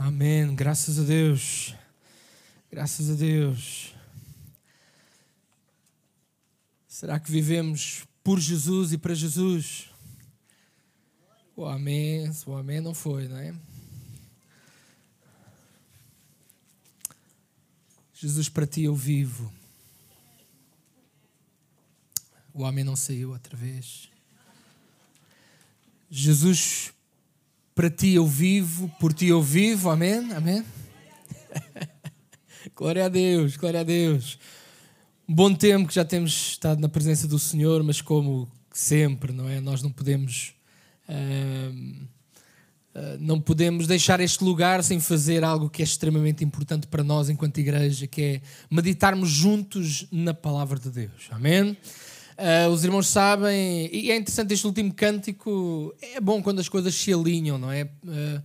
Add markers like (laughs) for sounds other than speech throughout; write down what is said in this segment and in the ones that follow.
Amém. Graças a Deus. Graças a Deus. Será que vivemos por Jesus e para Jesus? O amém, o amém não foi, não é? Jesus para ti eu vivo. O homem não saiu outra vez. Jesus para ti eu vivo, por ti eu vivo, amém? Amém? (laughs) glória a Deus, glória a Deus. Um bom tempo que já temos estado na presença do Senhor, mas como sempre, não é? Nós não podemos. Uh, uh, não podemos deixar este lugar sem fazer algo que é extremamente importante para nós enquanto igreja, que é meditarmos juntos na palavra de Deus. Amém? Uh, os irmãos sabem, e é interessante este último cântico, é bom quando as coisas se alinham, não é? Uh,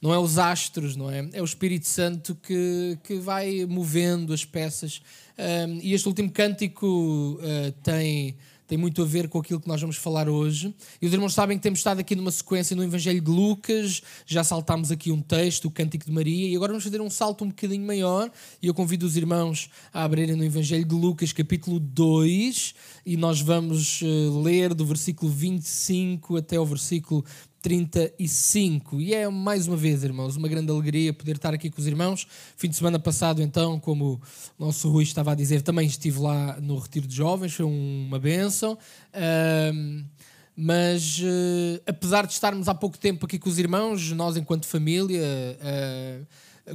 não é os astros, não é? É o Espírito Santo que, que vai movendo as peças. Uh, e este último cântico tem tem muito a ver com aquilo que nós vamos falar hoje. E os irmãos sabem que temos estado aqui numa sequência no Evangelho de Lucas, já saltámos aqui um texto, o Cântico de Maria, e agora vamos fazer um salto um bocadinho maior. E eu convido os irmãos a abrirem no Evangelho de Lucas, capítulo 2, e nós vamos eh, ler do versículo 25 até o versículo 35. E é mais uma vez, irmãos, uma grande alegria poder estar aqui com os irmãos. Fim de semana passado, então, como o nosso Rui estava a dizer, também estive lá no Retiro de Jovens, foi uma benção. Mas uh, apesar de estarmos há pouco tempo aqui com os irmãos, nós, enquanto família, uh,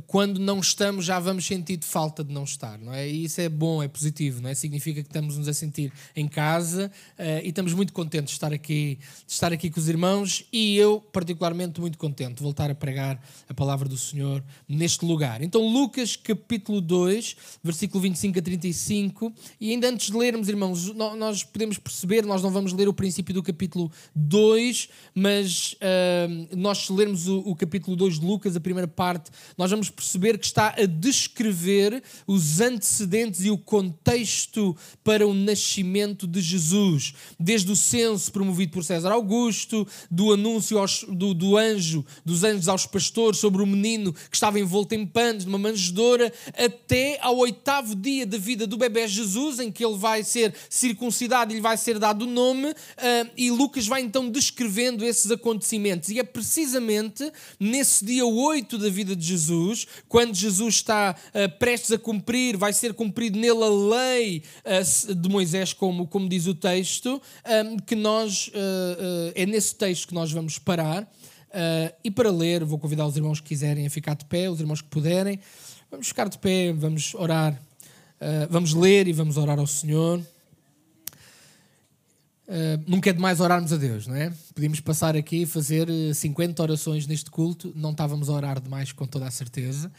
quando não estamos já vamos sentir falta de não estar, não é? E isso é bom, é positivo, não é? Significa que estamos nos a sentir em casa uh, e estamos muito contentes de estar aqui, de estar aqui com os irmãos e eu particularmente muito contente de voltar a pregar a palavra do Senhor neste lugar. Então Lucas capítulo 2, versículo 25 a 35 e ainda antes de lermos, irmãos, nós podemos perceber, nós não vamos ler o princípio do capítulo 2, mas uh, nós se lermos o, o capítulo 2 de Lucas, a primeira parte, nós vamos vamos perceber que está a descrever os antecedentes e o contexto para o nascimento de Jesus. Desde o censo promovido por César Augusto, do anúncio aos, do, do anjo, dos anjos aos pastores sobre o menino que estava envolto em panos, numa manjedoura, até ao oitavo dia da vida do bebê Jesus, em que ele vai ser circuncidado e lhe vai ser dado o nome, uh, e Lucas vai então descrevendo esses acontecimentos. E é precisamente nesse dia 8 da vida de Jesus Quando Jesus está uh, prestes a cumprir, vai ser cumprido nele a lei uh, de Moisés, como, como diz o texto, um, eh, que nós, uh, é nesse texto que nós vamos parar. e para ler, vou convidar os irmãos que quiserem a ficar de pé, os irmãos que puderem. Vamos ficar de pé, vamos orar, vamos ler e vamos orar ao Senhor. Uh, nunca é demais orarmos a Deus, não é? Podíamos passar aqui e fazer 50 orações neste culto, não estávamos a orar demais com toda a certeza,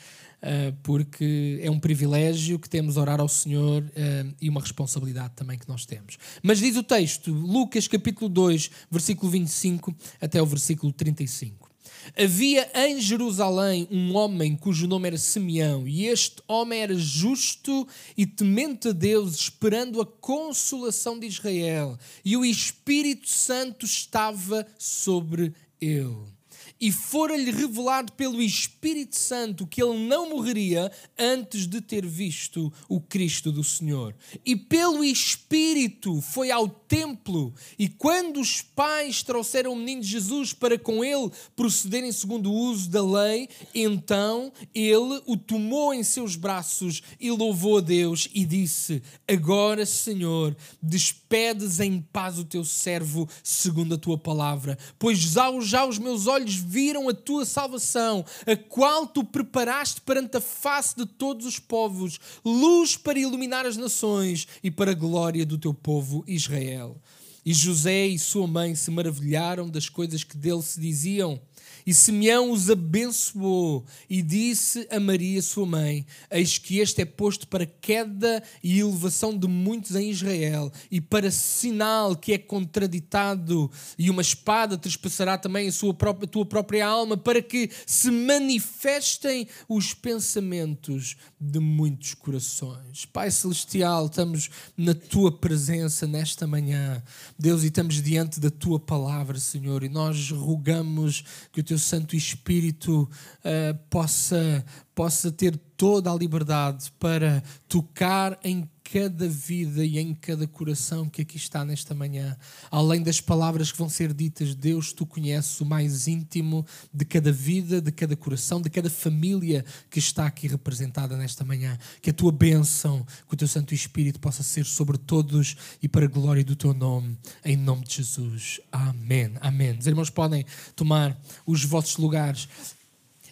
uh, porque é um privilégio que temos orar ao Senhor uh, e uma responsabilidade também que nós temos. Mas diz o texto, Lucas capítulo 2, versículo 25 até o versículo 35. Havia em Jerusalém um homem cujo nome era Simeão, e este homem era justo e temente a Deus, esperando a consolação de Israel, e o Espírito Santo estava sobre ele e fora-lhe revelado pelo Espírito Santo que ele não morreria antes de ter visto o Cristo do Senhor. E pelo Espírito foi ao templo, e quando os pais trouxeram o menino Jesus para com ele procederem segundo o uso da lei, então ele o tomou em seus braços e louvou a Deus e disse: Agora, Senhor, despedes em paz o teu servo segundo a tua palavra, pois já, já os meus olhos viram a tua salvação, a qual tu preparaste perante a face de todos os povos, luz para iluminar as nações e para a glória do teu povo Israel. E José e sua mãe se maravilharam das coisas que dele se diziam. E Simeão os abençoou e disse a Maria, sua mãe: Eis que este é posto para queda e elevação de muitos em Israel, e para sinal que é contraditado, e uma espada trespassará também a, sua própria, a tua própria alma, para que se manifestem os pensamentos de muitos corações. Pai Celestial, estamos na tua presença nesta manhã, Deus, e estamos diante da tua palavra, Senhor, e nós rogamos que o teu teu Santo Espírito uh, possa, possa ter toda a liberdade para tocar em cada vida e em cada coração que aqui está nesta manhã. Além das palavras que vão ser ditas, Deus, tu conheces o mais íntimo de cada vida, de cada coração, de cada família que está aqui representada nesta manhã. Que a tua bênção, que o teu Santo Espírito possa ser sobre todos e para a glória do teu nome, em nome de Jesus. Amém. Amém. Os irmãos podem tomar os vossos lugares.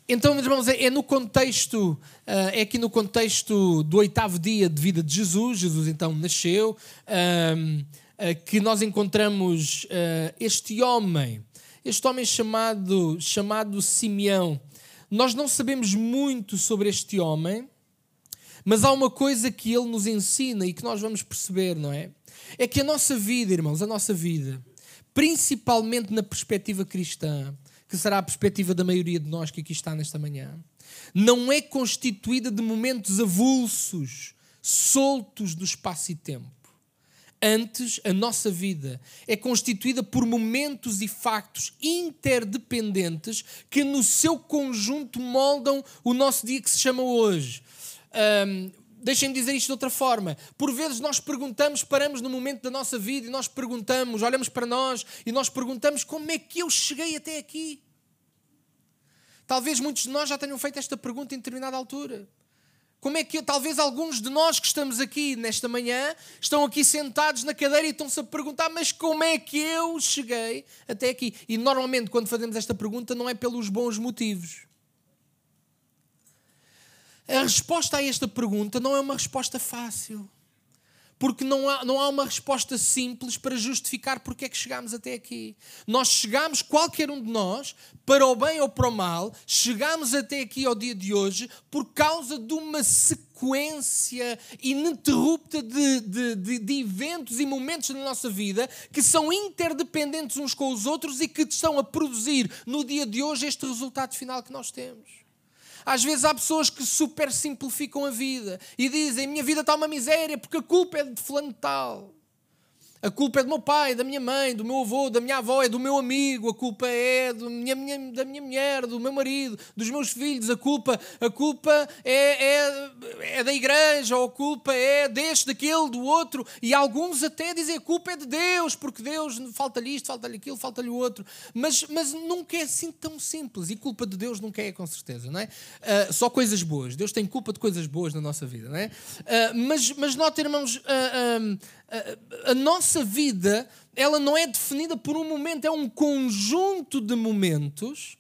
Então, meus irmãos, é, é no contexto, uh, é aqui no contexto do oitavo dia de vida de Jesus, Jesus então nasceu, uh, uh, que nós encontramos uh, este homem, este homem chamado, chamado Simeão. Nós não sabemos muito sobre este homem, mas há uma coisa que ele nos ensina e que nós vamos perceber, não é? É que a nossa vida, irmãos, a nossa vida, principalmente na perspectiva cristã, que será a perspectiva da maioria de nós que aqui está nesta manhã, não é constituída de momentos avulsos, soltos do espaço e tempo. Antes, a nossa vida é constituída por momentos e factos interdependentes que, no seu conjunto, moldam o nosso dia que se chama hoje. Um, Deixem-me dizer isto de outra forma. Por vezes nós perguntamos, paramos no momento da nossa vida e nós perguntamos, olhamos para nós e nós perguntamos como é que eu cheguei até aqui. Talvez muitos de nós já tenham feito esta pergunta em determinada altura. Como é que talvez alguns de nós que estamos aqui nesta manhã estão aqui sentados na cadeira e estão-se a perguntar, mas como é que eu cheguei até aqui? E normalmente quando fazemos esta pergunta não é pelos bons motivos. A resposta a esta pergunta não é uma resposta fácil. Porque não há, não há uma resposta simples para justificar porque é que chegámos até aqui. Nós chegámos, qualquer um de nós, para o bem ou para o mal, chegámos até aqui ao dia de hoje por causa de uma sequência ininterrupta de, de, de, de eventos e momentos na nossa vida que são interdependentes uns com os outros e que estão a produzir no dia de hoje este resultado final que nós temos. Às vezes há pessoas que super simplificam a vida e dizem: Minha vida está uma miséria porque a culpa é de fulano tal. A culpa é do meu pai, da minha mãe, do meu avô, da minha avó, é do meu amigo, a culpa é do minha, minha, da minha mulher, do meu marido, dos meus filhos, a culpa, a culpa é, é, é da igreja, ou a culpa é deste, daquele, do outro. E alguns até dizem a culpa é de Deus, porque Deus falta-lhe isto, falta-lhe aquilo, falta-lhe o outro. Mas, mas nunca é assim tão simples. E culpa de Deus nunca é, com certeza, não é? Uh, só coisas boas. Deus tem culpa de coisas boas na nossa vida, não é? Uh, mas, mas nota, irmãos, uh, a, nossa vida ela não é definida por um momento, é um conjunto de momentos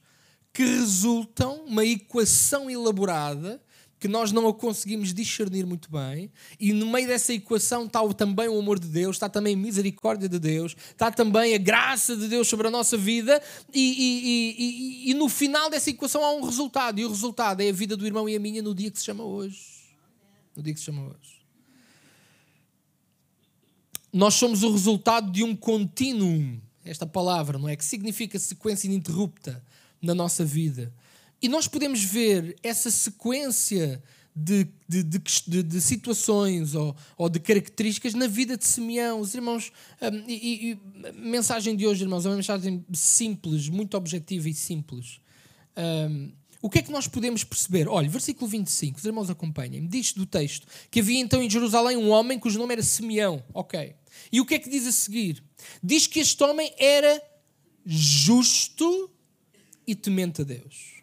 que resultam uma equação elaborada que nós não a conseguimos discernir muito bem, e no meio dessa equação está também o amor de Deus, está também a misericórdia de Deus, está também a graça de Deus sobre a nossa vida, e, e, e, e no final dessa equação há um resultado, e o resultado é a vida do irmão e a minha no dia que se chama hoje. No dia que se chama hoje. Nós somos o resultado de um contínuo, esta palavra, não é? Que significa sequência ininterrupta na nossa vida. E nós podemos ver essa sequência de, de, de, de situações ou, ou, de características na vida de Simeão. Os irmãos, um, e, e, a mensagem de hoje, irmãos, é uma mensagem simples, muito objetiva e simples. Um, o que é que nós podemos perceber? Olha, versículo 25, os irmãos acompanhem. Diz do texto que havia então em Jerusalém um homem cujo nome era Simeão. Ok. E o que é que diz a seguir? Diz que este homem era justo e temente a Deus.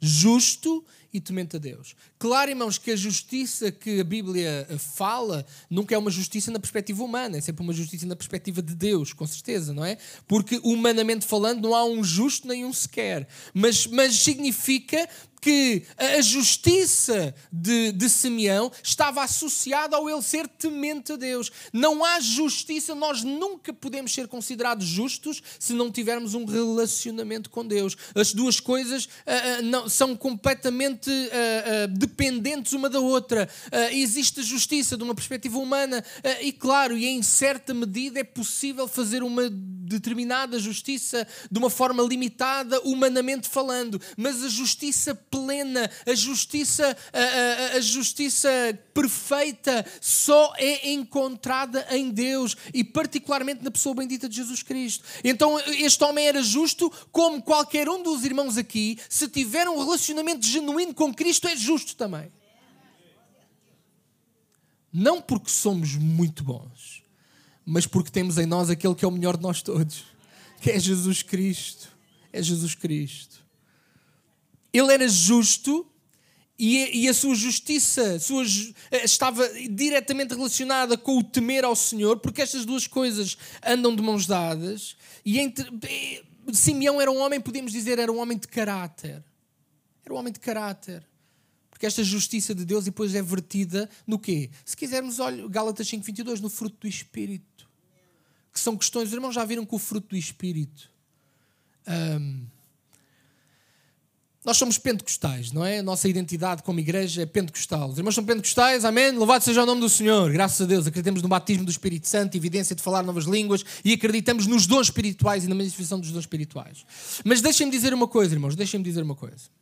Justo e temente a Deus. Claro, irmãos, que a justiça que a Bíblia fala nunca é uma justiça na perspectiva humana, é sempre uma justiça na perspectiva de Deus, com certeza, não é? Porque humanamente falando não há um justo nem um sequer. Mas, mas significa que a justiça de, de Simeão estava associada ao ele ser temente a Deus. Não há justiça, nós nunca podemos ser considerados justos se não tivermos um relacionamento com Deus. As duas coisas uh, uh, não, são completamente uh, dependentes uma da outra. existe a justiça de uma perspectiva humana e, claro, e em certa medida é possível fazer uma determinada justiça de uma forma limitada, humanamente falando, mas a justiça plena, a justiça, a, a, a justiça perfeita só é encontrada em Deus e particularmente na pessoa bendita de Jesus Cristo. Então este homem era justo como qualquer um dos irmãos aqui, se tiver um relacionamento genuíno com Cristo é justo também. Não porque somos muito bons, mas porque temos em nós aquele que é o melhor de nós todos, que é Jesus Cristo. É Jesus Cristo. Ele era justo e, a sua justiça sua, eh, estava diretamente relacionada com o temer ao Senhor, porque estas duas coisas andam de mãos dadas. E entre, eh, Simeão era um homem, podemos dizer, era um homem de caráter. Era um homem de caráter. Porque esta justiça de Deus depois é vertida no quê? Se quisermos, olha, Gálatas 5,22, no fruto do Espírito. Que são questões, os irmãos já viram que o fruto do Espírito. Um, nós somos pentecostais, não é? A nossa identidade como igreja é pentecostal. Os irmãos são pentecostais, amém? Louvado seja o nome do Senhor. Graças a Deus. Acreditamos no batismo do Espírito Santo, evidência de falar novas línguas e acreditamos nos dons espirituais e na manifestação dos dons espirituais. Mas deixem-me dizer uma coisa, irmãos, deixem-me dizer uma coisa.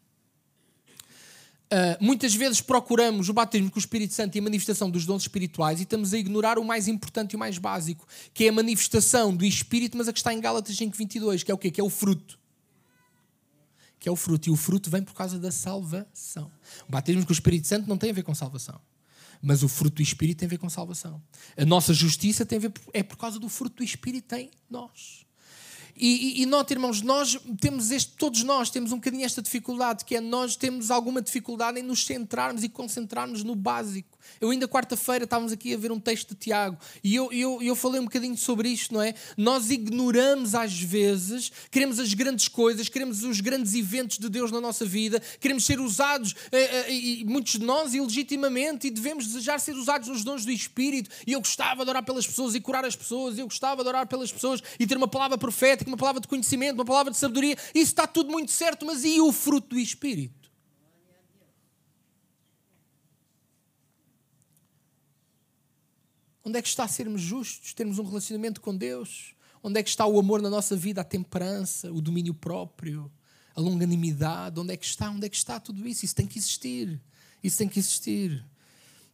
Uh, muitas vezes procuramos o batismo com o Espírito Santo e a manifestação dos dons espirituais e estamos a ignorar o mais importante e o mais básico, que é a manifestação do Espírito, mas a que está em Gálatas 5.22, que é o quê? Que é o fruto. Que é o fruto. E o fruto vem por causa da salvação. O batismo com o Espírito Santo não tem a ver com salvação. Mas o fruto do Espírito tem a ver com salvação. A nossa justiça tem a ver, é por causa do fruto do Espírito em nós. E, e, e note, irmãos, nós temos este, todos nós temos um bocadinho esta dificuldade, que é nós temos alguma dificuldade em nos centrarmos e concentrarmos no básico. Eu ainda quarta-feira estávamos aqui a ver um texto de Tiago e eu, eu, eu falei um bocadinho sobre isto, não é? Nós ignoramos às vezes, queremos as grandes coisas, queremos os grandes eventos de Deus na nossa vida, queremos ser usados, eh, eh, e muitos de nós, ilegitimamente, e devemos desejar ser usados nos dons do Espírito. E eu gostava de orar pelas pessoas e curar as pessoas, eu gostava de orar pelas pessoas e ter uma palavra profética, uma palavra de conhecimento, uma palavra de sabedoria. Isso está tudo muito certo, mas e o fruto do Espírito? Onde é que está sermos justos, termos um relacionamento com Deus? Onde é que está o amor na nossa vida, a temperança, o domínio próprio, a longanimidade? Onde é que está? Onde é que está tudo isso? Isso tem que existir. Isso tem que existir.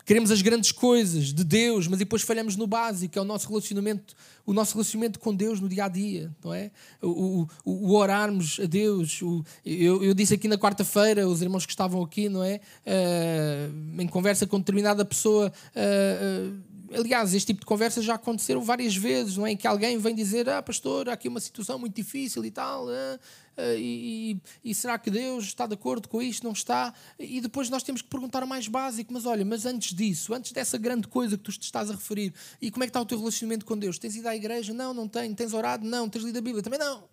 Queremos as grandes coisas de Deus, mas depois falhamos no básico, é o nosso relacionamento, o nosso relacionamento com Deus no dia a dia, não é? O, o, o orarmos a Deus. O, eu, eu, disse aqui na quarta-feira, os irmãos que estavam aqui, não é? Uh, em conversa com determinada pessoa. Uh, uh, aliás, este tipo de conversas já aconteceram várias vezes, não é? Em que alguém vem dizer, ah, pastor, há aqui uma situação muito difícil e tal, ah, e, e, será que Deus está de acordo com isto? Não está? E depois nós temos que perguntar o mais básico, mas olha, mas antes disso, antes dessa grande coisa que tu te estás a referir, e como é que está o teu relacionamento com Deus? Tens ido à igreja? Não, não tenho. Tens orado? Não. Tens lido a Bíblia? Também não.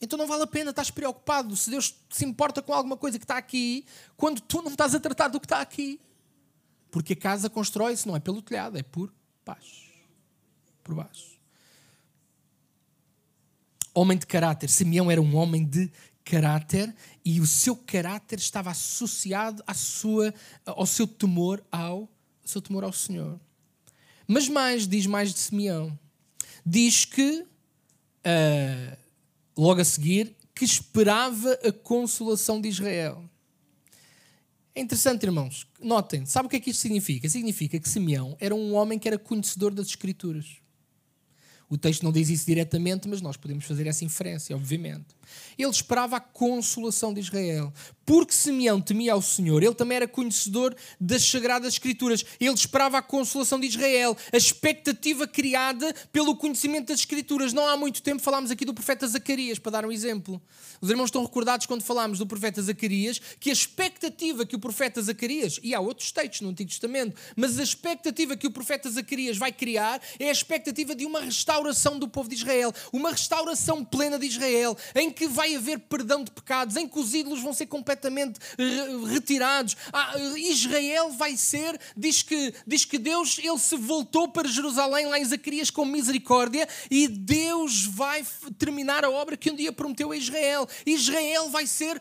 Então não vale a pena, estás preocupado se Deus se importa com alguma coisa que está aqui, quando tu não estás a tratar do que está aqui. Porque a casa constrói-se não é pelo telhado, é por baixo. Por baixo. Homem de caráter. Simeão era um homem de caráter e o seu caráter estava associado à sua, ao seu temor ao, ao seu temor ao Senhor. Mas mais, diz mais de Simeão. Diz que, uh, logo a seguir, que esperava a consolação de Israel. É interessante, irmãos. Notem, sabe o que é que isto significa? Significa que Simeão era um homem que era conhecedor das Escrituras. O texto não diz isso diretamente, mas nós podemos fazer essa inferência, obviamente. Ele esperava a consolação de Israel. Porque Simeão temia ao Senhor, ele também era conhecedor das Sagradas Escrituras. Ele esperava a consolação de Israel, a expectativa criada pelo conhecimento das Escrituras. Não há muito tempo falámos aqui do profeta Zacarias, para dar um exemplo. Os irmãos estão recordados quando falámos do profeta Zacarias, que a expectativa que o profeta Zacarias, e há outros textos no Antigo Testamento, mas a expectativa que o profeta Zacarias vai criar é a expectativa de uma restauração do povo de Israel, uma restauração plena de Israel, em que vai haver perdão de pecados, em que os ídolos vão ser completamente retirados. Ah, Israel vai ser, diz que, diz que Deus ele se voltou para Jerusalém lá em Zacarias com misericórdia e Deus vai terminar a obra que um dia prometeu a Israel. Israel vai ser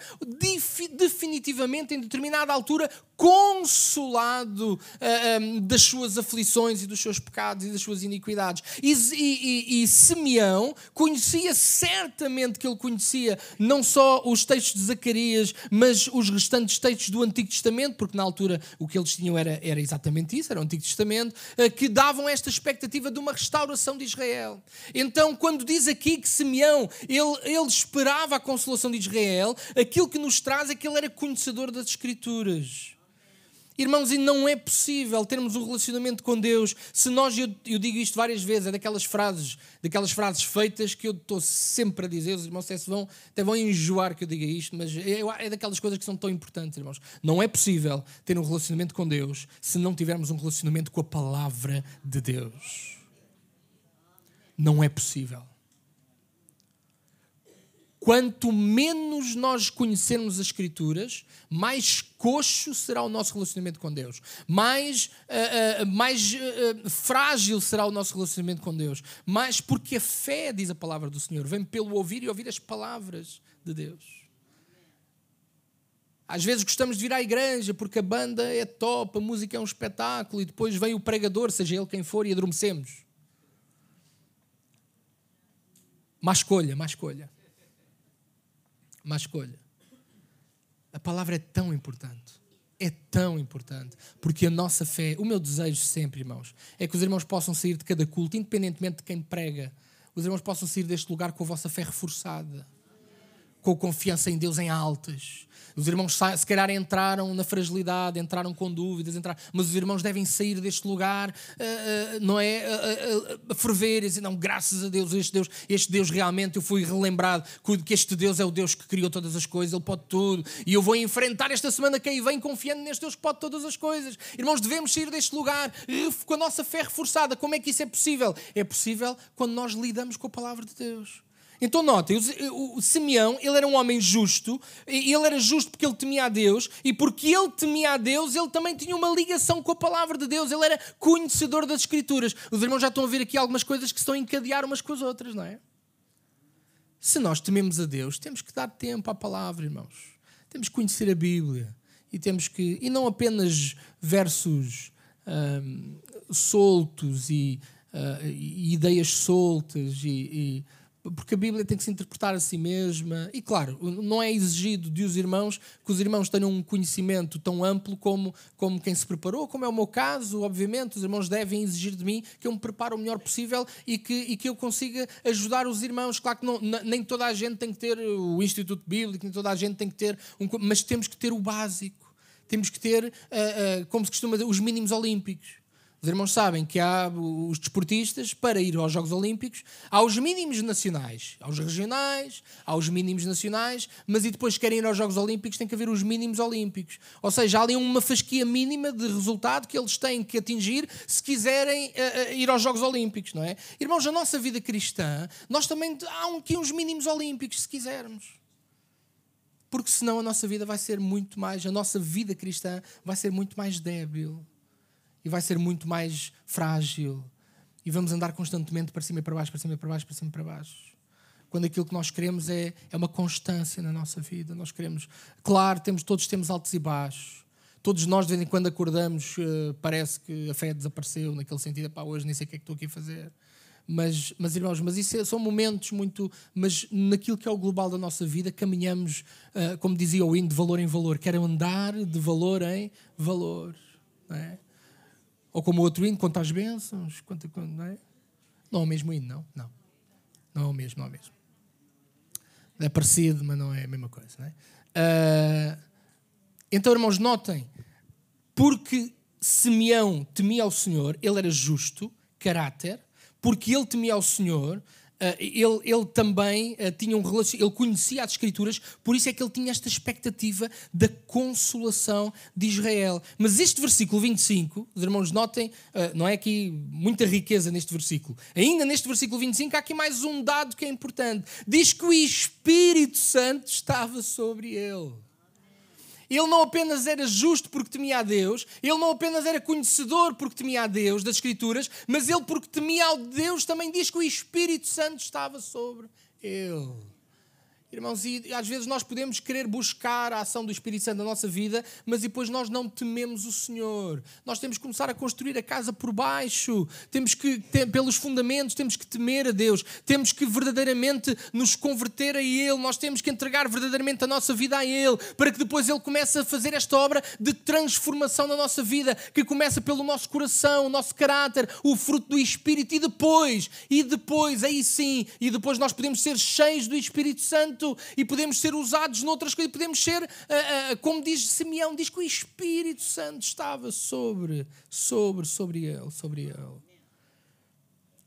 definitivamente, em determinada altura, consolado uh, ah, um, das suas aflições e dos seus pecados e das suas iniquidades. E, e, e, e Simeão conhecia certamente que ele conhecia não só os textos de Zacarias, mas os restantes textos do Antigo Testamento, porque na altura o que eles tinham era, era exatamente isso, era o Antigo Testamento, uh, que davam esta expectativa de uma restauração de Israel. Então, quando diz aqui que Simeão ele, ele esperava a consolação de Israel, aquilo que nos traz é que ele era conhecedor das Escrituras. Irmãos, e não é possível termos um relacionamento com Deus se nós, eu, eu, digo isto várias vezes, é daquelas frases, daquelas frases feitas que eu estou sempre a dizer, os irmãos até, vão, até vão enjoar que eu diga isto, mas é, é daquelas coisas que são tão importantes, irmãos. Não é possível ter um relacionamento com Deus se não tivermos um relacionamento com a palavra de Deus. Não é possível. Quanto menos nós conhecermos as Escrituras, mais coxo será o nosso relacionamento com Deus, mais, uh, uh, mais uh, frágil será o nosso relacionamento com Deus, mais porque a fé, diz a palavra do Senhor, vem pelo ouvir e ouvir as palavras de Deus. Às vezes gostamos de vir à igreja porque a banda é top, a música é um espetáculo e depois vem o pregador, seja ele quem for, e adormecemos. Má escolha, má escolha má escolha. A palavra é tão importante. É tão importante. Porque a nossa fé, o meu desejo sempre, irmãos, é que os irmãos possam sair de cada culto, independentemente de quem prega, os irmãos possam sair deste lugar com a vossa fé reforçada, com confiança em Deus em altas, os irmãos, se calhar, entraram na fragilidade, entraram com dúvidas, entraram, mas os irmãos devem sair deste lugar, uh, uh, não é? Uh, a ferver e dizer: não, graças a Deus, este Deus, este Deus realmente, eu fui relembrado que este Deus é o Deus que criou todas as coisas, Ele pode tudo, e eu vou enfrentar esta semana que aí vem confiando neste Deus que pode todas as coisas. Irmãos, devemos sair deste lugar com a nossa fé reforçada. Como é que isso é possível? É possível quando nós lidamos com a palavra de Deus. Então notem, o, Simeão, ele era um homem justo, e ele era justo porque ele temia a Deus, e porque ele temia a Deus, ele também tinha uma ligação com a palavra de Deus, ele era conhecedor das Escrituras. Os irmãos já estão a ver aqui algumas coisas que estão a encadear umas com as outras, não é? Se nós tememos a Deus, temos que dar tempo à palavra, irmãos. Temos que conhecer a Bíblia. E temos que. E não apenas versos soltos e, uh, e, ideias soltas e, e porque a Bíblia tem que se interpretar a si mesma. E claro, não é exigido de os irmãos que os irmãos tenham um conhecimento tão amplo como, como quem se preparou, como é o meu caso, obviamente. Os irmãos devem exigir de mim que eu me prepare o melhor possível e que, e que eu consiga ajudar os irmãos. Claro que não, nem toda a gente tem que ter o Instituto Bíblico, nem toda a gente tem que ter um. Mas temos que ter o básico. Temos que ter, uh, uh, como se costuma dizer, os mínimos olímpicos. Os irmãos sabem que há os desportistas para ir aos Jogos Olímpicos, há os mínimos nacionais, aos regionais, há os mínimos nacionais, mas e depois querem ir aos Jogos Olímpicos, tem que haver os mínimos olímpicos. Ou seja, há ali uma fasquia mínima de resultado que eles têm que atingir se quiserem uh, ir aos Jogos Olímpicos, não é? Irmãos, na nossa vida cristã, nós também há aqui uns mínimos olímpicos, se quisermos. Porque senão a nossa vida vai ser muito mais, a nossa vida cristã vai ser muito mais débil e vai ser muito mais frágil. E vamos andar constantemente para cima e para baixo, para cima e para baixo, para cima e para baixo. Quando aquilo que nós queremos é, é uma constância na nossa vida. Nós queremos. Claro, temos, todos temos altos e baixos. Todos nós, de vez em quando, acordamos, uh, parece que a fé desapareceu, naquele sentido, pá, hoje nem sei o que é que estou aqui a fazer. Mas, mas irmãos, mas isso é, são momentos muito. Mas naquilo que é o global da nossa vida, caminhamos, uh, como dizia o hino, de valor em valor. Quero andar de valor em valor. Não é? Ou como outro hino, conta as bênçãos, conta, não é? Não é o mesmo hino, não. Não. Não é o mesmo, não é o mesmo. É parecido, mas não é a mesma coisa, não é? Uh, então, irmãos, notem, porque Simeão temia ao Senhor, ele era justo, caráter, porque ele temia ao Senhor, ele, ele, também uh, tinha um ele conhecia as Escrituras, por isso é que ele tinha esta expectativa da consolação de Israel. Mas este versículo 25, os irmãos notem, uh, não é aqui muita riqueza neste versículo. Ainda neste versículo 25 há aqui mais um dado que é importante. Diz que o Espírito Santo estava sobre ele. Ele não apenas era justo porque temia a Deus, ele não apenas era conhecedor porque temia a Deus das Escrituras, mas ele, porque temia a Deus, também diz que o Espírito Santo estava sobre ele. Irmãos, e às vezes nós podemos querer buscar a ação do Espírito Santo na nossa vida, mas depois nós não tememos o Senhor. Nós temos que começar a construir a casa por baixo, temos que, pelos fundamentos, temos que temer a Deus, temos que verdadeiramente nos converter a Ele, nós temos que entregar verdadeiramente a nossa vida a Ele, para que depois Ele comece a fazer esta obra de transformação na nossa vida, que começa pelo nosso coração, o nosso caráter, o fruto do Espírito, e depois, e depois, aí sim, e depois nós podemos ser cheios do Espírito Santo Santo e podemos ser usados noutras coisas, podemos ser, uh, uh, como diz Simeão, diz que o Espírito Santo estava sobre, sobre, sobre ele, sobre ele.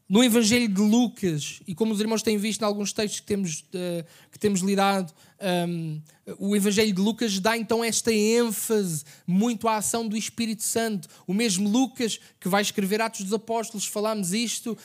No Evangelho de Lucas, e como os irmãos têm visto em alguns textos que temos, uh, que temos lidado, um, o Evangelho de Lucas dá então esta ênfase muito à ação do Espírito Santo. O mesmo Lucas, que vai escrever Atos dos Apóstolos, falámos isto, uh, uh,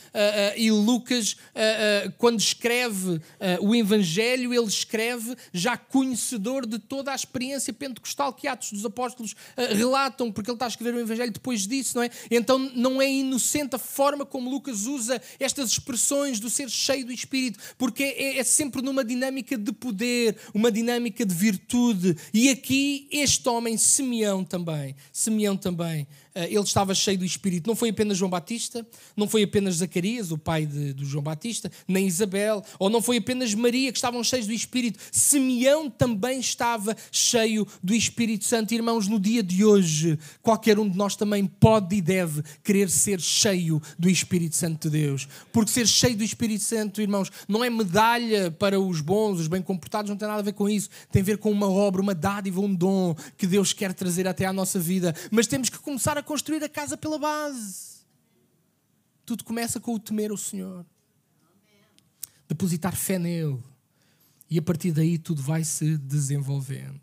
e Lucas, uh, quando escreve o Evangelho, ele escreve já conhecedor de toda a experiência pentecostal que Atos dos Apóstolos relatam, porque ele está a escrever o Evangelho depois disso, não é? Então não é inocente a forma como Lucas usa estas expressões do ser cheio do Espírito, porque é, é sempre numa dinâmica de poder, uma dinâmica de virtude. E aqui este homem, Simeão também, Simeão também, ele estava cheio do Espírito. Não foi apenas João Batista, não foi apenas Zacarias, o pai de, de, João Batista, nem Isabel, ou não foi apenas Maria que estavam cheios do Espírito. Simeão também estava cheio do Espírito Santo. Irmãos, no dia de hoje, qualquer um de nós também pode e deve querer ser cheio do Espírito Santo de Deus. Porque ser cheio do Espírito Santo, irmãos, não é medalha para os bons, os bem comportados, não tem nada a ver com isso. Tem a ver com uma obra, uma dádiva, um dom que Deus quer trazer até à nossa vida. Mas temos que começar a construir a casa pela base. Tudo começa com o temer o Senhor, depositar fé nele, e a partir daí tudo vai se desenvolvendo.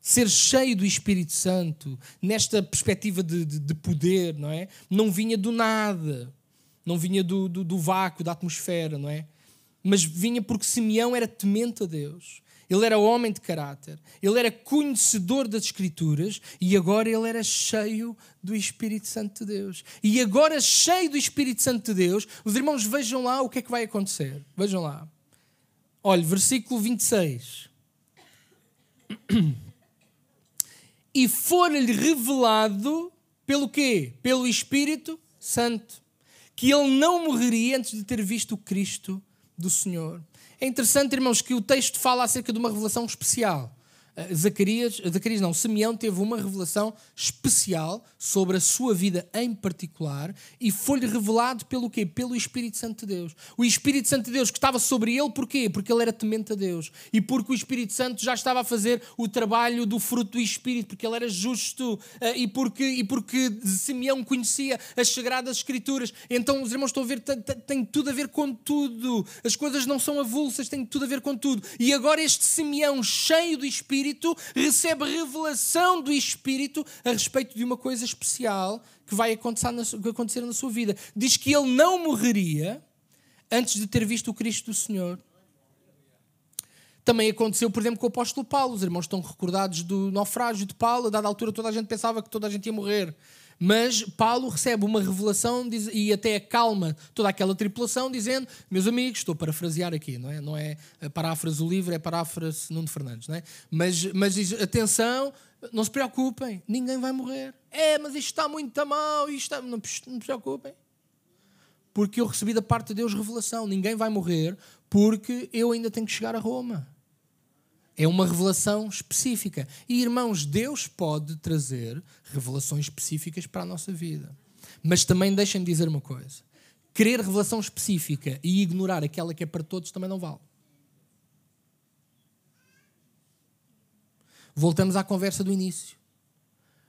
Ser cheio do Espírito Santo, nesta perspectiva de, de, de poder, não é? Não vinha do nada, não vinha do, do, do vácuo, da atmosfera, não é? Mas vinha porque Simeão era temente a Deus ele era homem de caráter, ele era conhecedor das Escrituras e agora ele era cheio do Espírito Santo de Deus. E agora, cheio do Espírito Santo de Deus, os irmãos vejam lá o que é que vai acontecer. Vejam lá. Olha, versículo 26. E (clears throat) for-lhe revelado pelo quê? Pelo Espírito Santo, que ele não morreria antes de ter visto o Cristo do Senhor. É interessante, irmãos, que o texto fala acerca de uma revelação especial. Eh, Zacarias, Zacarias não, Simeão teve uma revelação especial sobre a sua vida em particular e foi-lhe revelado pelo quê? Pelo Espírito Santo de Deus. O Espírito Santo de Deus que estava sobre ele, porquê? Porque ele era temente a Deus e porque o Espírito Santo já estava a fazer o trabalho do fruto do Espírito, porque ele era justo eh, e porque, e porque Simeão conhecia as Sagradas Escrituras. Então os irmãos estão a ver, tem tudo a ver com tudo. As coisas não são avulsas, tem tudo a ver com tudo. E agora este Simeão cheio do Espírito Espírito recebe revelação do Espírito a respeito de uma coisa especial que vai acontecer na, acontecer na sua vida. Diz que ele não morreria antes de ter visto o Cristo do Senhor. Também aconteceu, por exemplo, com o apóstolo Paulo. Os irmãos estão recordados do naufrágio de Paulo. A dada altura, toda a gente pensava que toda a gente ia morrer. Mas Paulo recebe uma revelação e até acalma toda aquela tripulação, dizendo: Meus amigos, estou a parafrasear aqui, não é? Não é paráfrase do livro, é paráfrase Nuno Fernandes, não é? Mas, mas diz: Atenção, não se preocupem, ninguém vai morrer. É, mas isto está muito mal, isto está... não, não se preocupem. Porque eu recebi da parte de Deus revelação: ninguém vai morrer, porque eu ainda tenho que chegar a Roma. É uma revelação específica. E irmãos, Deus pode trazer revelações específicas para a nossa vida. Mas também deixem-me dizer uma coisa: querer revelação específica e ignorar aquela que é para todos também não vale. Voltamos à conversa do início.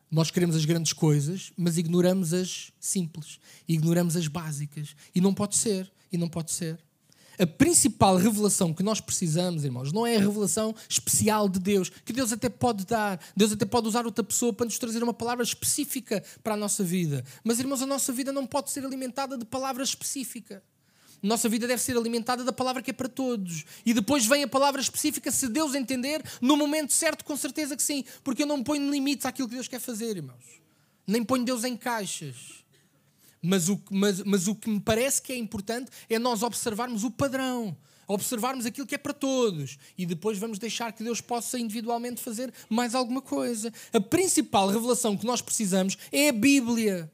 Nós queremos as grandes coisas, mas ignoramos as simples, ignoramos as básicas. E não pode ser, e não pode ser a principal revelação que nós precisamos, irmãos, não é a revelação especial de Deus, que Deus até pode dar, Deus até pode usar outra pessoa para nos trazer uma palavra específica para a nossa vida. Mas, irmãos, a nossa vida não pode ser alimentada de palavra específica. Nossa vida deve ser alimentada da palavra que é para todos. E depois vem a palavra específica, se Deus entender, no momento certo, com certeza que sim. Porque eu não ponho limites àquilo que Deus quer fazer, irmãos. Nem ponho Deus em caixas. Mas o, mas, mas o que me parece que é importante é nós observarmos o padrão. observarmos aquilo que é para todos e depois vamos deixar que Deus possa individualmente fazer mais alguma coisa. A principal revelação que nós precisamos é a Bíblia.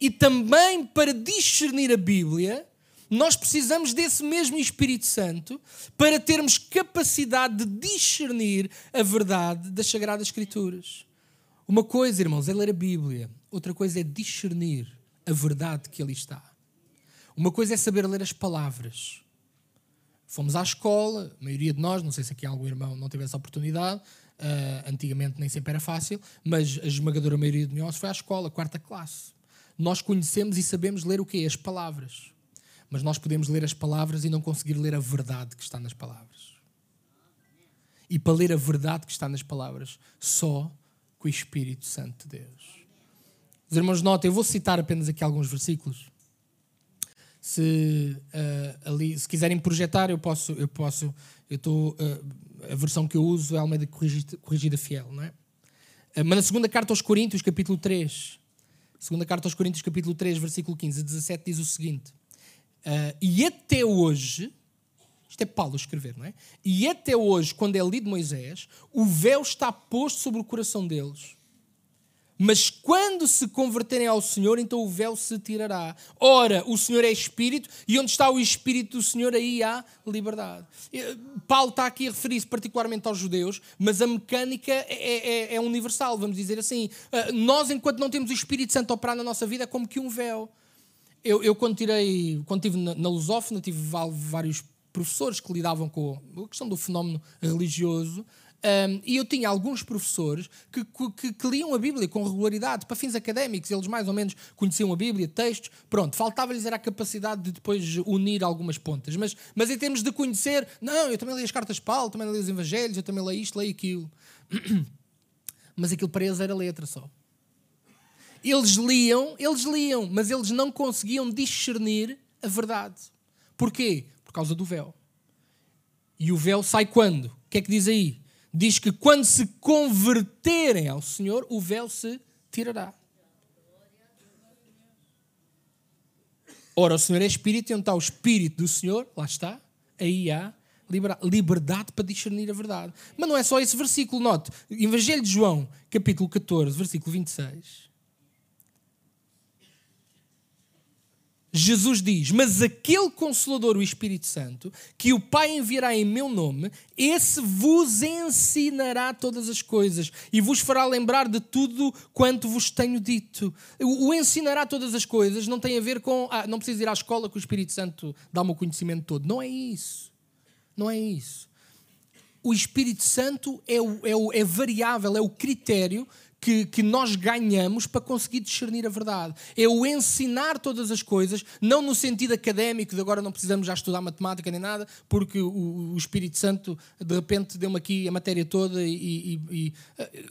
E também para discernir a Bíblia, nós precisamos desse mesmo Espírito Santo para termos capacidade de discernir a verdade das Sagradas Escrituras. Uma coisa, irmãos, é ler a Bíblia, outra coisa é discernir a verdade que ali está. Uma coisa é saber ler as palavras. Fomos à escola, a maioria de nós, não sei se aqui algum irmão não teve essa oportunidade, uh, antigamente nem sempre era fácil, mas a esmagadora maioria de nós foi à escola, quarta classe. Nós conhecemos e sabemos ler o quê? As palavras. Mas nós podemos ler as palavras e não conseguir ler a verdade que está nas palavras. E para ler a verdade que está nas palavras, só com o Espírito Santo de Deus. Os irmãos, notem, eu vou citar apenas aqui alguns versículos. Se, uh, ali, se quiserem projetar, eu posso. Eu posso eu estou, uh, a versão que eu uso é a Almeida corrigida, corrigida Fiel, não é? Uh, mas na segunda carta aos Coríntios, capítulo 3, segunda carta aos Coríntios, capítulo 3, versículo 15 a 17, diz o seguinte: E até hoje, isto é Paulo a escrever, não é? E até hoje, quando é lido Moisés, o véu está posto sobre o coração deles mas quando se converterem ao Senhor, então o véu se tirará. Ora, o Senhor é Espírito, e onde está o Espírito do Senhor, aí há liberdade. Paulo está aqui a referir-se particularmente aos judeus, mas a mecânica é, é, é, universal, vamos dizer assim. Ah, nós, enquanto não temos o Espírito Santo operar na nossa vida, é como que um véu. Eu, eu quando, tirei, quando estive na, na Lusófona, tive vários professores que lidavam com a questão do fenómeno religioso, um, e eu tinha alguns professores que, que, que, liam a Bíblia com regularidade, para fins académicos, eles mais ou menos conheciam a Bíblia, textos, pronto, faltava-lhes era a capacidade de depois unir algumas pontas. Mas, mas em termos de conhecer, não, eu também li as cartas de Paulo, também li os Evangelhos, eu também leio isto, leio aquilo. (clears throat) Mas aquilo para eles era letra só. Eles liam, eles liam, mas eles não conseguiam discernir a verdade. Porquê? Por causa do véu. E o véu sai quando? O que é que diz aí? Diz que quando se converterem ao Senhor, o véu se tirará. Ora, o Senhor é Espírito, e onde está o Espírito do Senhor, lá está, aí há liberdade para discernir a verdade. Mas não é só esse versículo, note. Evangelho de João, capítulo 14, versículo 26. Jesus diz: Mas aquele Consolador, o Espírito Santo, que o Pai enviará em meu nome, esse vos ensinará todas as coisas e vos fará lembrar de tudo quanto vos tenho dito. O ensinará todas as coisas não tem a ver com. Ah, não preciso ir à escola que o Espírito Santo dá-me o conhecimento todo. Não é isso. Não é isso. O Espírito Santo é, o, é, o, é variável, é o critério que, que nós ganhamos para conseguir discernir a verdade. É o ensinar todas as coisas, não no sentido académico de agora não precisamos já estudar matemática nem nada, porque o, o Espírito Santo de repente deu-me aqui a matéria toda e, e,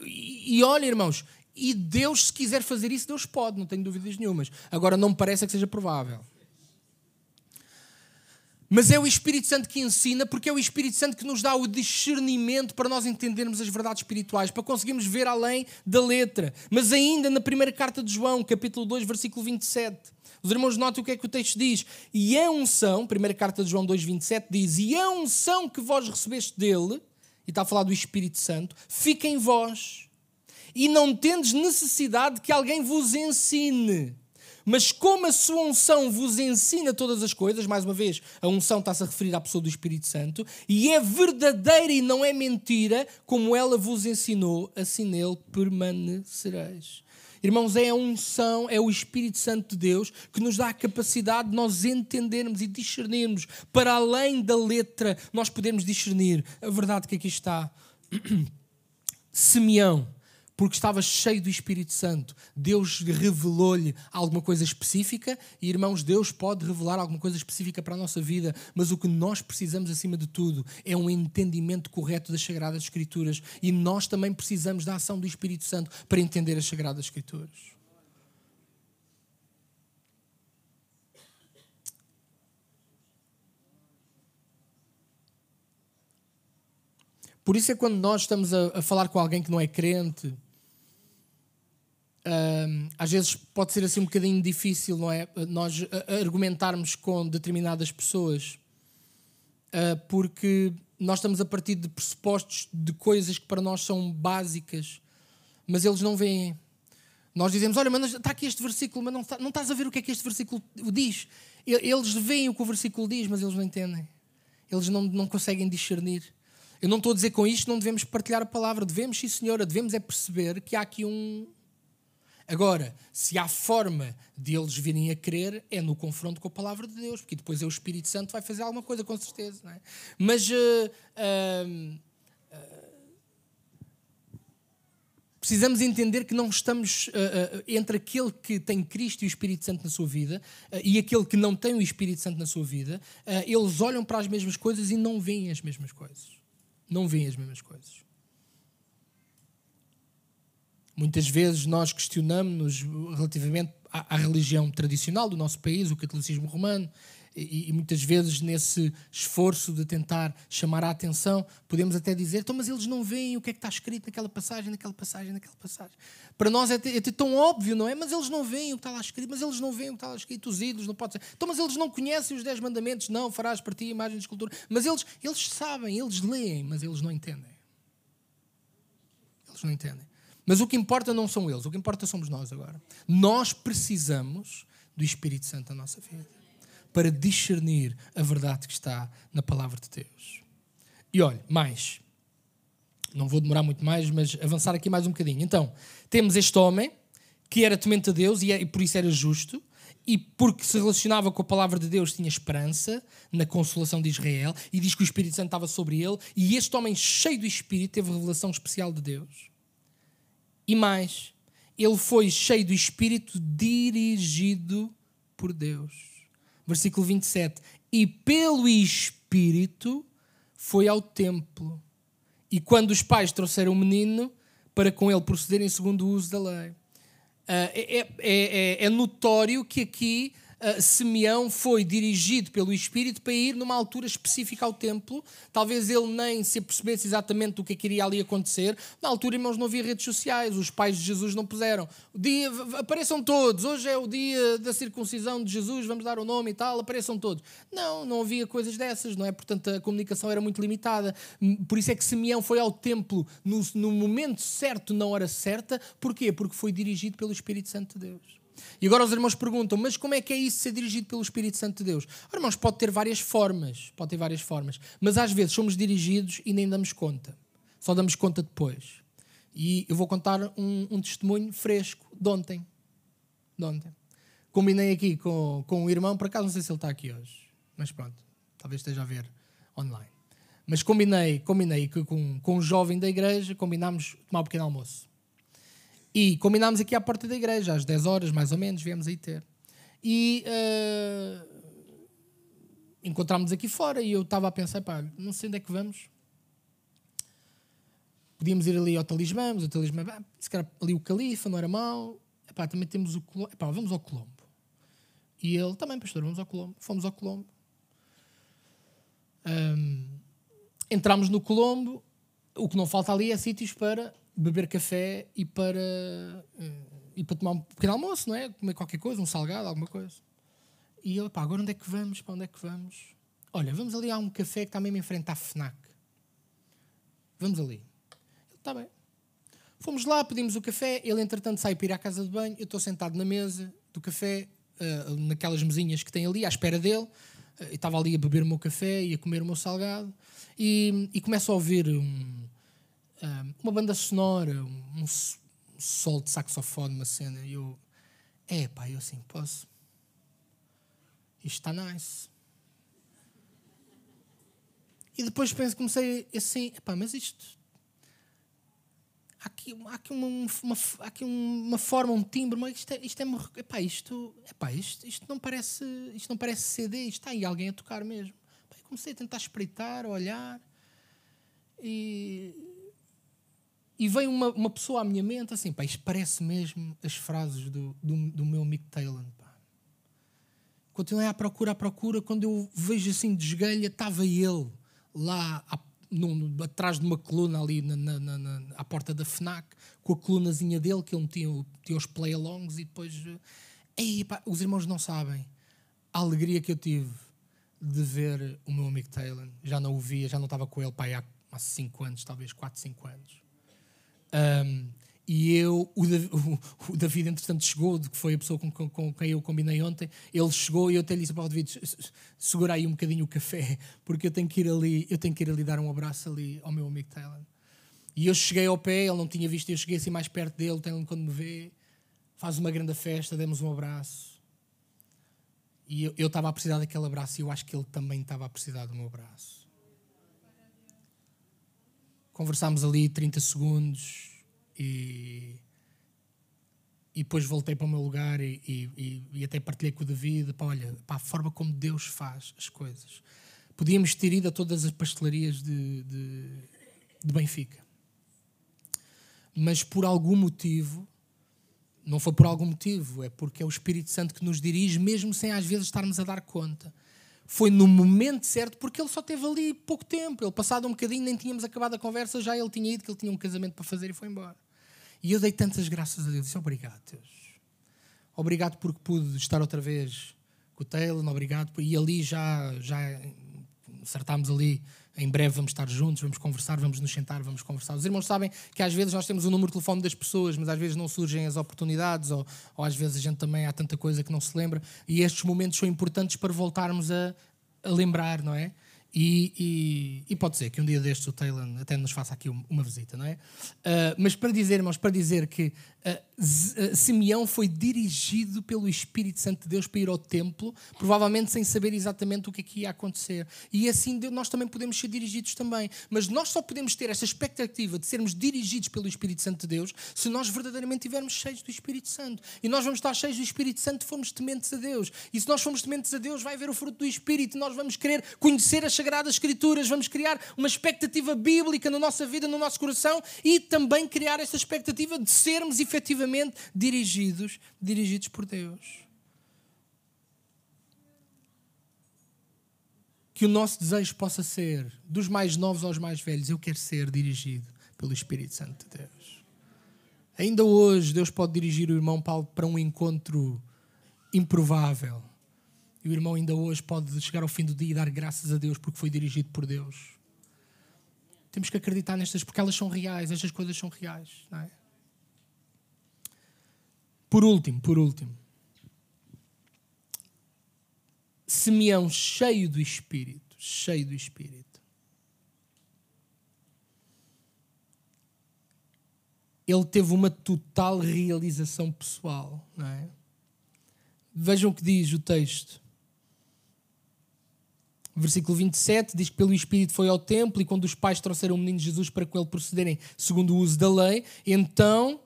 e, e, olha, irmãos, e Deus, se quiser fazer isso, Deus pode, não tenho dúvidas nenhumas. Agora, não me parece que seja provável. Mas é o Espírito Santo que ensina, porque é o Espírito Santo que nos dá o discernimento para nós entendermos as verdades espirituais, para conseguirmos ver além da letra. Mas ainda na primeira carta de João, capítulo 2, versículo 27, os irmãos notam o que é que o texto diz. E a unção, primeira carta de João 2, 27, diz: E a unção que vós recebeste dele, e está a falar do Espírito Santo, fica em vós. E não tendes necessidade que alguém vos ensine. Mas como a sua unção vos ensina todas as coisas, mais uma vez, a unção está-se a referir à pessoa do Espírito Santo, e é verdadeira e não é mentira, como ela vos ensinou, assim nele permanecereis. Irmãos, é a unção, é o Espírito Santo de Deus que nos dá a capacidade de nós entendermos e discernirmos, para além da letra, nós podemos discernir a verdade que aqui está. (clears throat) Simeão porque estava cheio do Espírito Santo. Deus revelou-lhe alguma coisa específica e, irmãos, Deus pode revelar alguma coisa específica para a nossa vida, mas o que nós precisamos, acima de tudo, é um entendimento correto das Sagradas Escrituras e nós também precisamos da ação do Espírito Santo para entender as Sagradas Escrituras. Por isso é quando nós estamos a, a falar com alguém que não é crente, às vezes pode ser assim um bocadinho difícil, não é? Nós argumentarmos com determinadas pessoas uh, porque nós estamos a partir de pressupostos de coisas que para nós são básicas, mas eles não veem. Nós dizemos: Olha, mas está aqui este versículo, mas não, está, não estás a ver o que é que este versículo diz. Eles veem o que o versículo diz, mas eles não entendem. Eles não, não conseguem discernir. Eu não estou a dizer com isto não devemos partilhar a palavra. Devemos, sim, senhora, devemos é perceber que há aqui um. Agora, se há forma de eles virem a crer, é no confronto com a palavra de Deus, porque depois é o Espírito Santo vai fazer alguma coisa, com certeza. É? Mas. Uh, uh, precisamos entender que não estamos uh, uh, entre aquele que tem Cristo e o Espírito Santo na sua vida uh, e aquele que não tem o Espírito Santo na sua vida. eles olham para as mesmas coisas e não veem as mesmas coisas. Não veem as mesmas coisas. Muitas vezes nós questionamos-nos relativamente à, à religião tradicional do nosso país, o catolicismo romano, e, e, muitas vezes nesse esforço de tentar chamar a atenção, podemos até dizer, então, mas eles não veem o que é que está escrito naquela passagem, naquela passagem, naquela passagem. Para nós é, é tão óbvio, não é? Mas eles não veem o que está lá escrito, mas eles não veem o que está lá escrito, os ídolos, não pode ser. Então, mas eles não conhecem os dez mandamentos, não, farás para ti imagem de escultura. Mas eles, eles sabem, eles leem, mas eles não entendem. Eles não entendem. Mas o que importa não são eles, o que importa somos nós agora. Nós precisamos do Espírito Santo na nossa vida para discernir a verdade que está na palavra de Deus. E olha, mais. Não vou demorar muito mais, mas avançar aqui mais um bocadinho. Então, temos este homem que era temente a Deus e, é, e por isso era justo, e porque se relacionava com a palavra de Deus, tinha esperança na consolação de Israel, e diz que o Espírito Santo estava sobre ele, e este homem, cheio do Espírito, teve revelação especial de Deus. E mais, ele foi cheio do Espírito, dirigido por Deus versículo 27. E pelo Espírito foi ao templo. E quando os pais trouxeram o menino, para com ele procederem segundo o uso da lei. Uh, é, é, é, é, notório que aqui uh, Simeão foi dirigido pelo Espírito para ir numa altura específica ao templo. Talvez ele nem se apercebesse exatamente do que, é que iria ali acontecer. Na altura, irmãos, não havia redes sociais, os pais de Jesus não puseram. O dia, apareçam todos, hoje é o dia da circuncisão de Jesus, vamos dar o nome e tal, apareçam todos. Não, não havia coisas dessas, não é? Portanto, a comunicação era muito limitada. Por isso é que Simeão foi ao templo no, no momento certo, na hora certa. Porquê? Porque foi dirigido pelo Espírito Santo de Deus. E agora os irmãos perguntam, mas como é que é isso ser dirigido pelo Espírito Santo de Deus? Os irmãos, pode ter várias formas, pode ter várias formas, mas às vezes somos dirigidos e nem damos conta. Só damos conta depois. E eu vou contar um, um testemunho fresco de ontem. De ontem. Combinei aqui com, com o irmão, por acaso não sei se ele está aqui hoje, mas pronto, talvez esteja a ver online. Mas combinei, combinei com, com um jovem da igreja, combinámos tomar um pequeno almoço. E combinámos aqui à porta da igreja, às 10 horas mais ou menos, viemos aí ter. E uh, encontrámos aqui fora e eu estava a pensar, pá, não sei onde é que vamos. Podíamos ir ali ao Talismã, mas o Talismã, pá, se calhar ali o Califa, não era mau. Epá, também temos o Colombo. Epá, vamos ao Colombo. E ele, também, pastor, vamos ao Colombo. Fomos ao Colombo. Um, entramos no Colombo. O que não falta ali é sítios para beber café e para, uh, e para tomar um pequeno almoço, não é? Comer qualquer coisa, um salgado, alguma coisa. E ele, pá, agora onde é que vamos? Para onde é que vamos? Olha, vamos ali a um café que está mesmo em frente à FNAC. Vamos ali. Está bem. Fomos lá, pedimos o café. Ele, entretanto, sai para ir à casa de banho. Eu estou sentado na mesa do café, uh, naquelas mesinhas que tem ali, à espera dele. Uh, estava ali a beber o meu café e a comer o meu salgado. E, e começo a ouvir um, uma banda sonora, um, um sol de saxofone, uma cena. E eu, é pá, eu assim, posso. Isto está nice. E depois penso, comecei assim, epá, mas isto. Há aqui, há aqui, uma, uma, há aqui uma forma, um timbre, mas isto é, isto é epá, isto, epá, isto, isto, não parece, isto não parece CD, isto está aí alguém a tocar mesmo. Epá, comecei a tentar espreitar, a olhar e e veio uma, uma pessoa à minha mente assim, pá, isto parece mesmo as frases do, do, do meu amigo Taylor. Pá. Continuei à procura, à procura, quando eu vejo assim de esgalha, estava ele lá à, atrás de uma coluna ali na, na, na, à porta da FNAC, com a colunazinha dele, que ele tinha, tinha os play-alongs e depois... Ei, pá, os irmãos não sabem a alegria que eu tive de ver o meu amigo Taylor. Já não o via, já não estava com ele pai, há 5 anos, talvez 4, 5 anos. Um, e eu, (laughs) o, David, entretanto, chegou, que foi a pessoa com, com, com, quem eu combinei ontem. Ele chegou e eu até lhe disse para o David: segura aí um bocadinho o café, (laughs) porque eu tenho que ir ali, eu tenho que ir ali dar um abraço ali ao meu amigo Taylor. E eu cheguei ao pé, ele não tinha visto, eu cheguei assim mais perto dele. Taylor, quando me vê, faz uma grande festa, demos um abraço. E eu estava a precisar daquele abraço e eu acho que ele também estava a precisar do meu abraço. Conversámos ali 30 segundos e, e depois voltei para o meu lugar e, e, e até partilhei com o David, pá, olha, para a forma como Deus faz as coisas. Podíamos ter ido a todas as pastelarias de, de, de Benfica. Mas por algum motivo, não foi por algum motivo, é porque é o Espírito Santo que nos dirige, mesmo sem às vezes estarmos a dar conta. Foi no momento certo, porque ele só teve ali pouco tempo. Ele, passado um bocadinho, nem tínhamos acabado a conversa, já ele tinha ido, que ele tinha um casamento para fazer e foi embora. E eu dei tantas graças a Deus. Disse, obrigado, Deus. Obrigado porque pude estar outra vez com o Taylor, obrigado. E ali já, já acertámos ali, em breve vamos estar juntos, vamos conversar, vamos nos sentar, vamos conversar. Os irmãos sabem que às vezes nós temos o número de telefone das pessoas, mas às vezes não surgem as oportunidades, ou, ou às vezes a gente também há tanta coisa que não se lembra. E estes momentos são importantes para voltarmos a, a lembrar, não é? E, e, e, pode ser que um dia destes o Taylor até nos faça aqui uma visita, não é? Uh, mas para dizer, irmãos, para dizer que uh, Simeão foi dirigido pelo Espírito Santo de Deus para ir ao templo, provavelmente sem saber exatamente o que é ia acontecer. E assim nós também podemos ser dirigidos também. Mas nós só podemos ter esta expectativa de sermos dirigidos pelo Espírito Santo de Deus se nós verdadeiramente estivermos cheios do Espírito Santo. E nós vamos estar cheios do Espírito Santo se formos tementes a Deus. E se nós formos tementes a Deus, vai haver o fruto do Espírito. Nós vamos querer conhecer as Sagradas Escrituras, vamos criar uma expectativa bíblica na nossa vida, no nosso coração e também criar essa expectativa de sermos efetivamente dirigidos, dirigidos por Deus. Que o nosso desejo possa ser, dos mais novos aos mais velhos, eu quero ser dirigido pelo Espírito Santo de Deus. Ainda hoje, Deus pode dirigir o irmão Paulo para um encontro improvável e o irmão ainda hoje pode chegar ao fim do dia e dar graças a Deus porque foi dirigido por Deus. Temos que acreditar nestas, porque elas são reais, estas coisas são reais. Não é? Por último, por último, Simeão cheio do Espírito, cheio do Espírito. Ele teve uma total realização pessoal, não é? Vejam o que diz o texto. Versículo 27 diz que pelo Espírito foi ao templo e quando os pais trouxeram o menino Jesus para com ele procederem segundo o uso da lei, então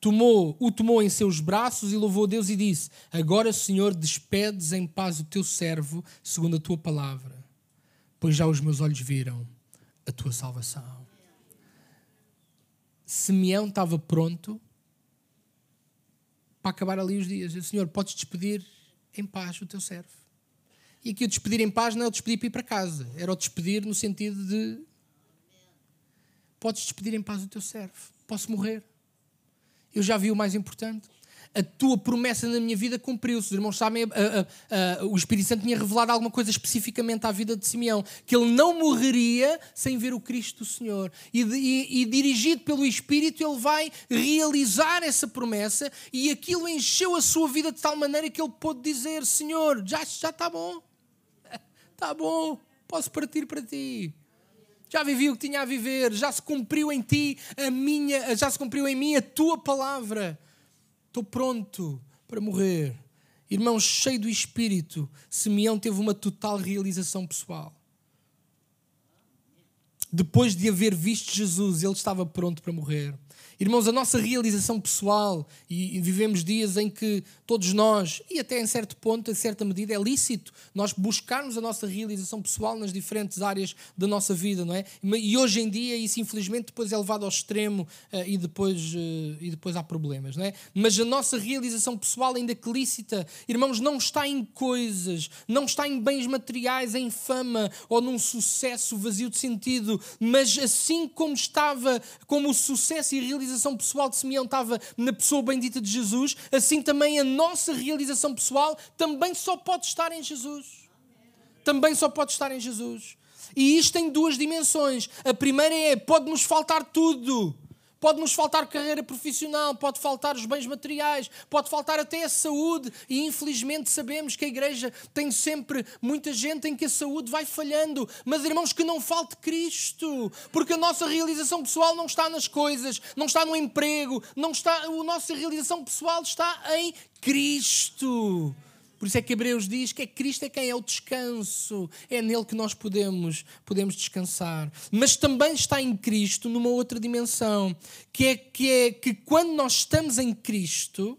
tomou, o tomou em seus braços e louvou Deus e disse: Agora, Senhor, despedes em paz o teu servo segundo a tua palavra, pois já os meus olhos viram a tua salvação. Simeão estava pronto para acabar ali os dias. Senhor, podes despedir em paz o teu servo. E aqui o despedir em paz não é o despedir para ir para casa, era o despedir no sentido de podes despedir em paz o teu servo, posso morrer. Eu já vi o mais importante. A tua promessa na minha vida cumpriu-se. Os irmãos sabem, a, a, a, o Espírito Santo tinha revelado alguma coisa especificamente à vida de Simeão, que ele não morreria sem ver o Cristo do Senhor. E, e, e dirigido pelo Espírito, ele vai realizar essa promessa e aquilo encheu a sua vida de tal maneira que ele pôde dizer: Senhor, já, já está bom Está bom, posso partir para ti. Já vivi o que tinha a viver, já se cumpriu em ti a minha, já se cumpriu em mim a tua palavra. Estou pronto para morrer. Irmão cheio do espírito, Simeão teve uma total realização pessoal. Depois de haver visto Jesus, ele estava pronto para morrer. Irmãos, a nossa realização pessoal, e, vivemos dias em que todos nós, e até em certo ponto, em certa medida, é lícito nós buscarmos a nossa realização pessoal nas diferentes áreas da nossa vida, não é? E hoje em dia isso, infelizmente, depois é levado ao extremo uh, e, depois, uh, e depois há problemas, não é? Mas a nossa realização pessoal, ainda que lícita, irmãos, não está em coisas, não está em bens materiais, em fama ou num sucesso vazio de sentido, mas assim como estava, como o sucesso e a realização realização pessoal de Simeão estava na pessoa bendita de Jesus, assim também a nossa realização pessoal também só pode estar em Jesus também só pode estar em Jesus. E isto tem duas dimensões. A primeira é: pode-nos faltar tudo. Pode-nos faltar carreira profissional, pode faltar os bens materiais, pode faltar até a saúde. E infelizmente sabemos que a igreja tem sempre muita gente em que a saúde vai falhando. Mas irmãos, que não falte Cristo, porque a nossa realização pessoal não está nas coisas, não está no emprego, não está, a nossa realização pessoal está em Cristo. Por isso é que Hebreus diz que é Cristo é quem é o descanso, é nele que nós podemos, podemos descansar. Mas também está em Cristo numa outra dimensão, que é, que é que quando nós estamos em Cristo,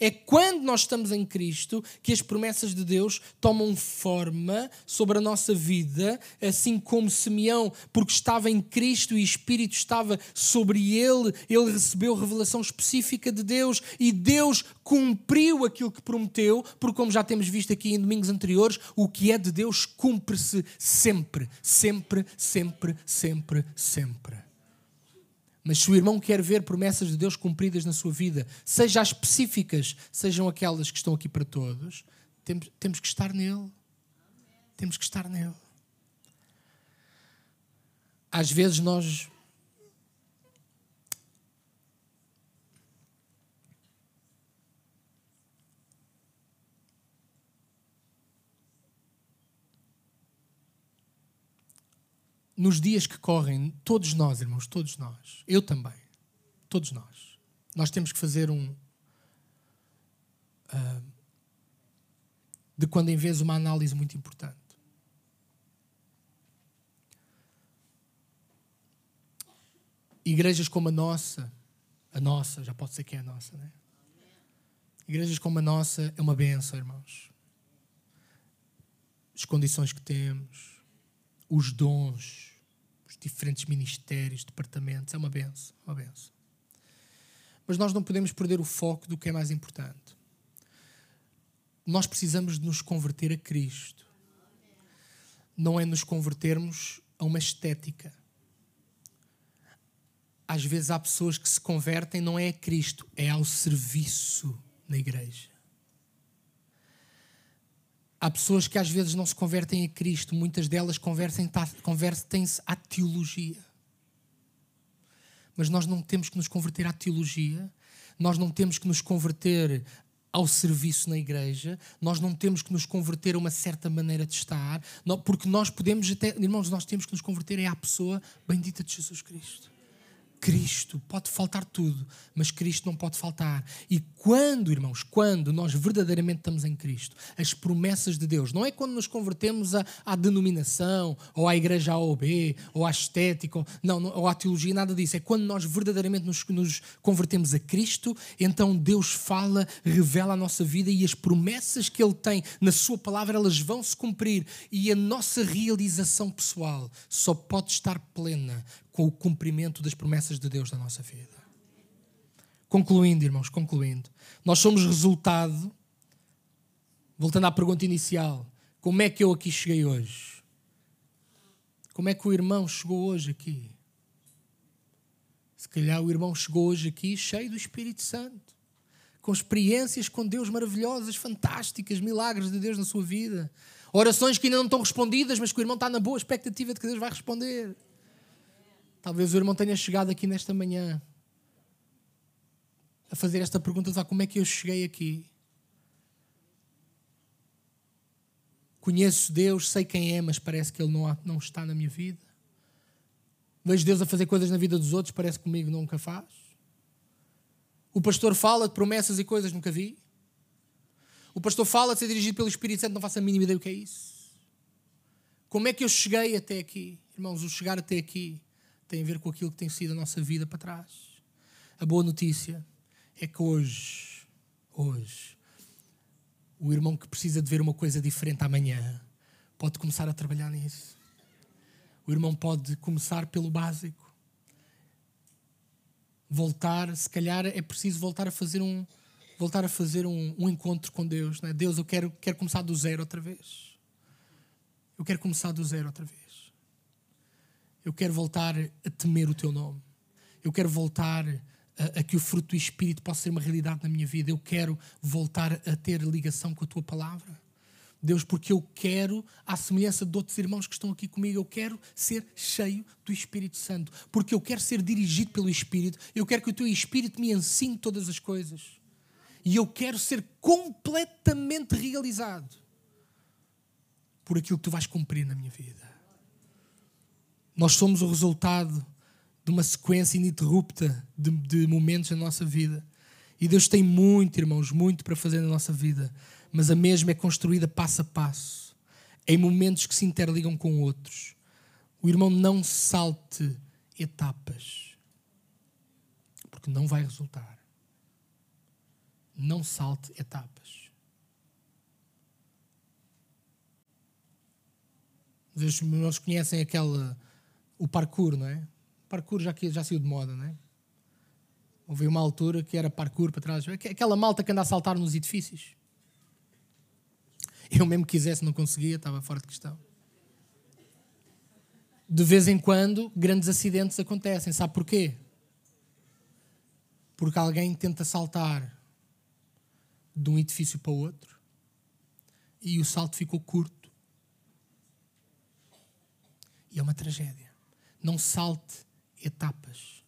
é quando nós estamos em Cristo que as promessas de Deus tomam forma sobre a nossa vida, assim como Simeão, porque estava em Cristo e o Espírito estava sobre ele, ele recebeu revelação específica de Deus e Deus cumpriu aquilo que prometeu, porque, como já temos visto aqui em domingos anteriores, o que é de Deus cumpre-se sempre, sempre, sempre, sempre, sempre. Mas se o irmão quer ver promessas de Deus cumpridas na sua vida, seja as específicas, sejam aquelas que estão aqui para todos, temos, temos que estar nele. Temos que estar nele. Às vezes nós nos dias que correm, todos nós, irmãos, todos nós, eu também, todos nós, nós temos que fazer um. Uh, de quando em vez uma análise muito importante. Igrejas como a nossa, a nossa, já pode ser que é a nossa, né? Igrejas como a nossa é uma benção, irmãos. As condições que temos, os dons, diferentes ministérios, departamentos, é uma benção, uma benção. Mas nós não podemos perder o foco do que é mais importante. Nós precisamos de nos converter a Cristo. Não é nos convertermos a uma estética. Às vezes há pessoas que se convertem não é a Cristo, é ao serviço na igreja. Há pessoas que às vezes não se convertem a Cristo, muitas delas convertem-se à teologia. Mas nós não temos que nos converter à teologia, nós não temos que nos converter ao serviço na igreja, nós não temos que nos converter a uma certa maneira de estar, porque nós podemos até, irmãos, nós temos que nos converter é à pessoa bendita de Jesus Cristo. Cristo. Pode faltar tudo, mas Cristo não pode faltar. E quando, irmãos, quando nós verdadeiramente estamos em Cristo, as promessas de Deus, não é quando nos convertemos à, à denominação, ou à igreja A ou B, ou à estética, ou, não, ou à teologia, nada disso. É quando nós verdadeiramente nos, nos convertemos a Cristo, então Deus fala, revela a nossa vida e as promessas que Ele tem na Sua palavra, elas vão se cumprir. E a nossa realização pessoal só pode estar plena com o cumprimento das promessas de Deus na nossa vida. Concluindo, irmãos, concluindo. Nós somos resultado, voltando à pergunta inicial, como é que eu aqui cheguei hoje? Como é que o irmão chegou hoje aqui? Se calhar o irmão chegou hoje aqui cheio do Espírito Santo, com experiências com Deus maravilhosas, fantásticas, milagres de Deus na sua vida. Orações que ainda não estão respondidas, mas que o irmão está na boa expectativa de que Deus vai responder. Talvez o irmão tenha chegado aqui nesta manhã a fazer esta pergunta: ah, como é que eu cheguei aqui? Conheço Deus, sei quem é, mas parece que Ele não, não está na minha vida. Vejo Deus a fazer coisas na vida dos outros, parece que comigo nunca faz. O pastor fala de promessas e coisas nunca vi. O pastor fala de ser dirigido pelo Espírito Santo, não faço a mínima ideia o que é isso. Como é que eu cheguei até aqui? Irmãos, o chegar até aqui tem a ver com aquilo que tem sido a nossa vida para trás. A boa notícia é que hoje, hoje, o irmão que precisa de ver uma coisa diferente amanhã pode começar a trabalhar nisso. O irmão pode começar pelo básico. Voltar, se calhar é preciso voltar a fazer um, voltar a fazer um, um encontro com Deus. Não é? Deus, eu quero, quero começar do zero outra vez. Eu quero começar do zero outra vez. Eu quero voltar a temer o teu nome. Eu quero voltar a, a, que o fruto do Espírito possa ser uma realidade na minha vida. Eu quero voltar a ter ligação com a tua palavra. Deus, porque eu quero, à semelhança de outros irmãos que estão aqui comigo, eu quero ser cheio do Espírito Santo. Porque eu quero ser dirigido pelo Espírito. Eu quero que o teu Espírito me ensine todas as coisas. E eu quero ser completamente realizado por aquilo que tu vais cumprir na minha vida. Nós somos o resultado de uma sequência ininterrupta de, de momentos na nossa vida. E Deus tem muito, irmãos, muito para fazer na nossa vida mas a mesma é construída passo a passo, em momentos que se interligam com outros. O irmão não salte etapas, porque não vai resultar. Não salte etapas. Os irmãos conhecem aquela, o parkour, não é? Parkour já, já saiu de moda, não é? Houve uma altura que era parkour para trás. Aquela malta que anda a saltar nos edifícios. Eu mesmo quisesse, não conseguia, estava fora de questão. De vez em quando, grandes acidentes acontecem. Sabe porquê? Porque alguém tenta saltar de um edifício para o outro e o salto ficou curto. E é uma tragédia. Não salte etapas.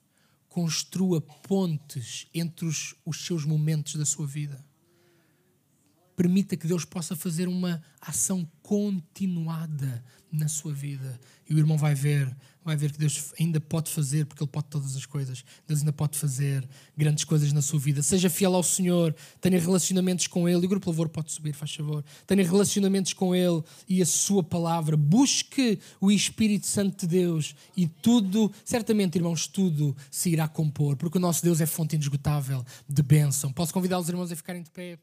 Construa pontes entre os, os seus momentos da sua vida permita que Deus possa fazer uma ação continuada na sua vida. E o irmão vai ver, vai ver que Deus ainda pode fazer, porque Ele pode todas as coisas. Deus ainda pode fazer grandes coisas na sua vida. Seja fiel ao Senhor, tenha relacionamentos com Ele. E o grupo Louvor pode subir, faz favor. Tenha relacionamentos com Ele e a Sua palavra. Busque o Espírito Santo de Deus e tudo, certamente, irmãos, tudo se irá compor, porque o nosso Deus é fonte inesgotável de bênção. Posso convidar os irmãos a ficarem de pé?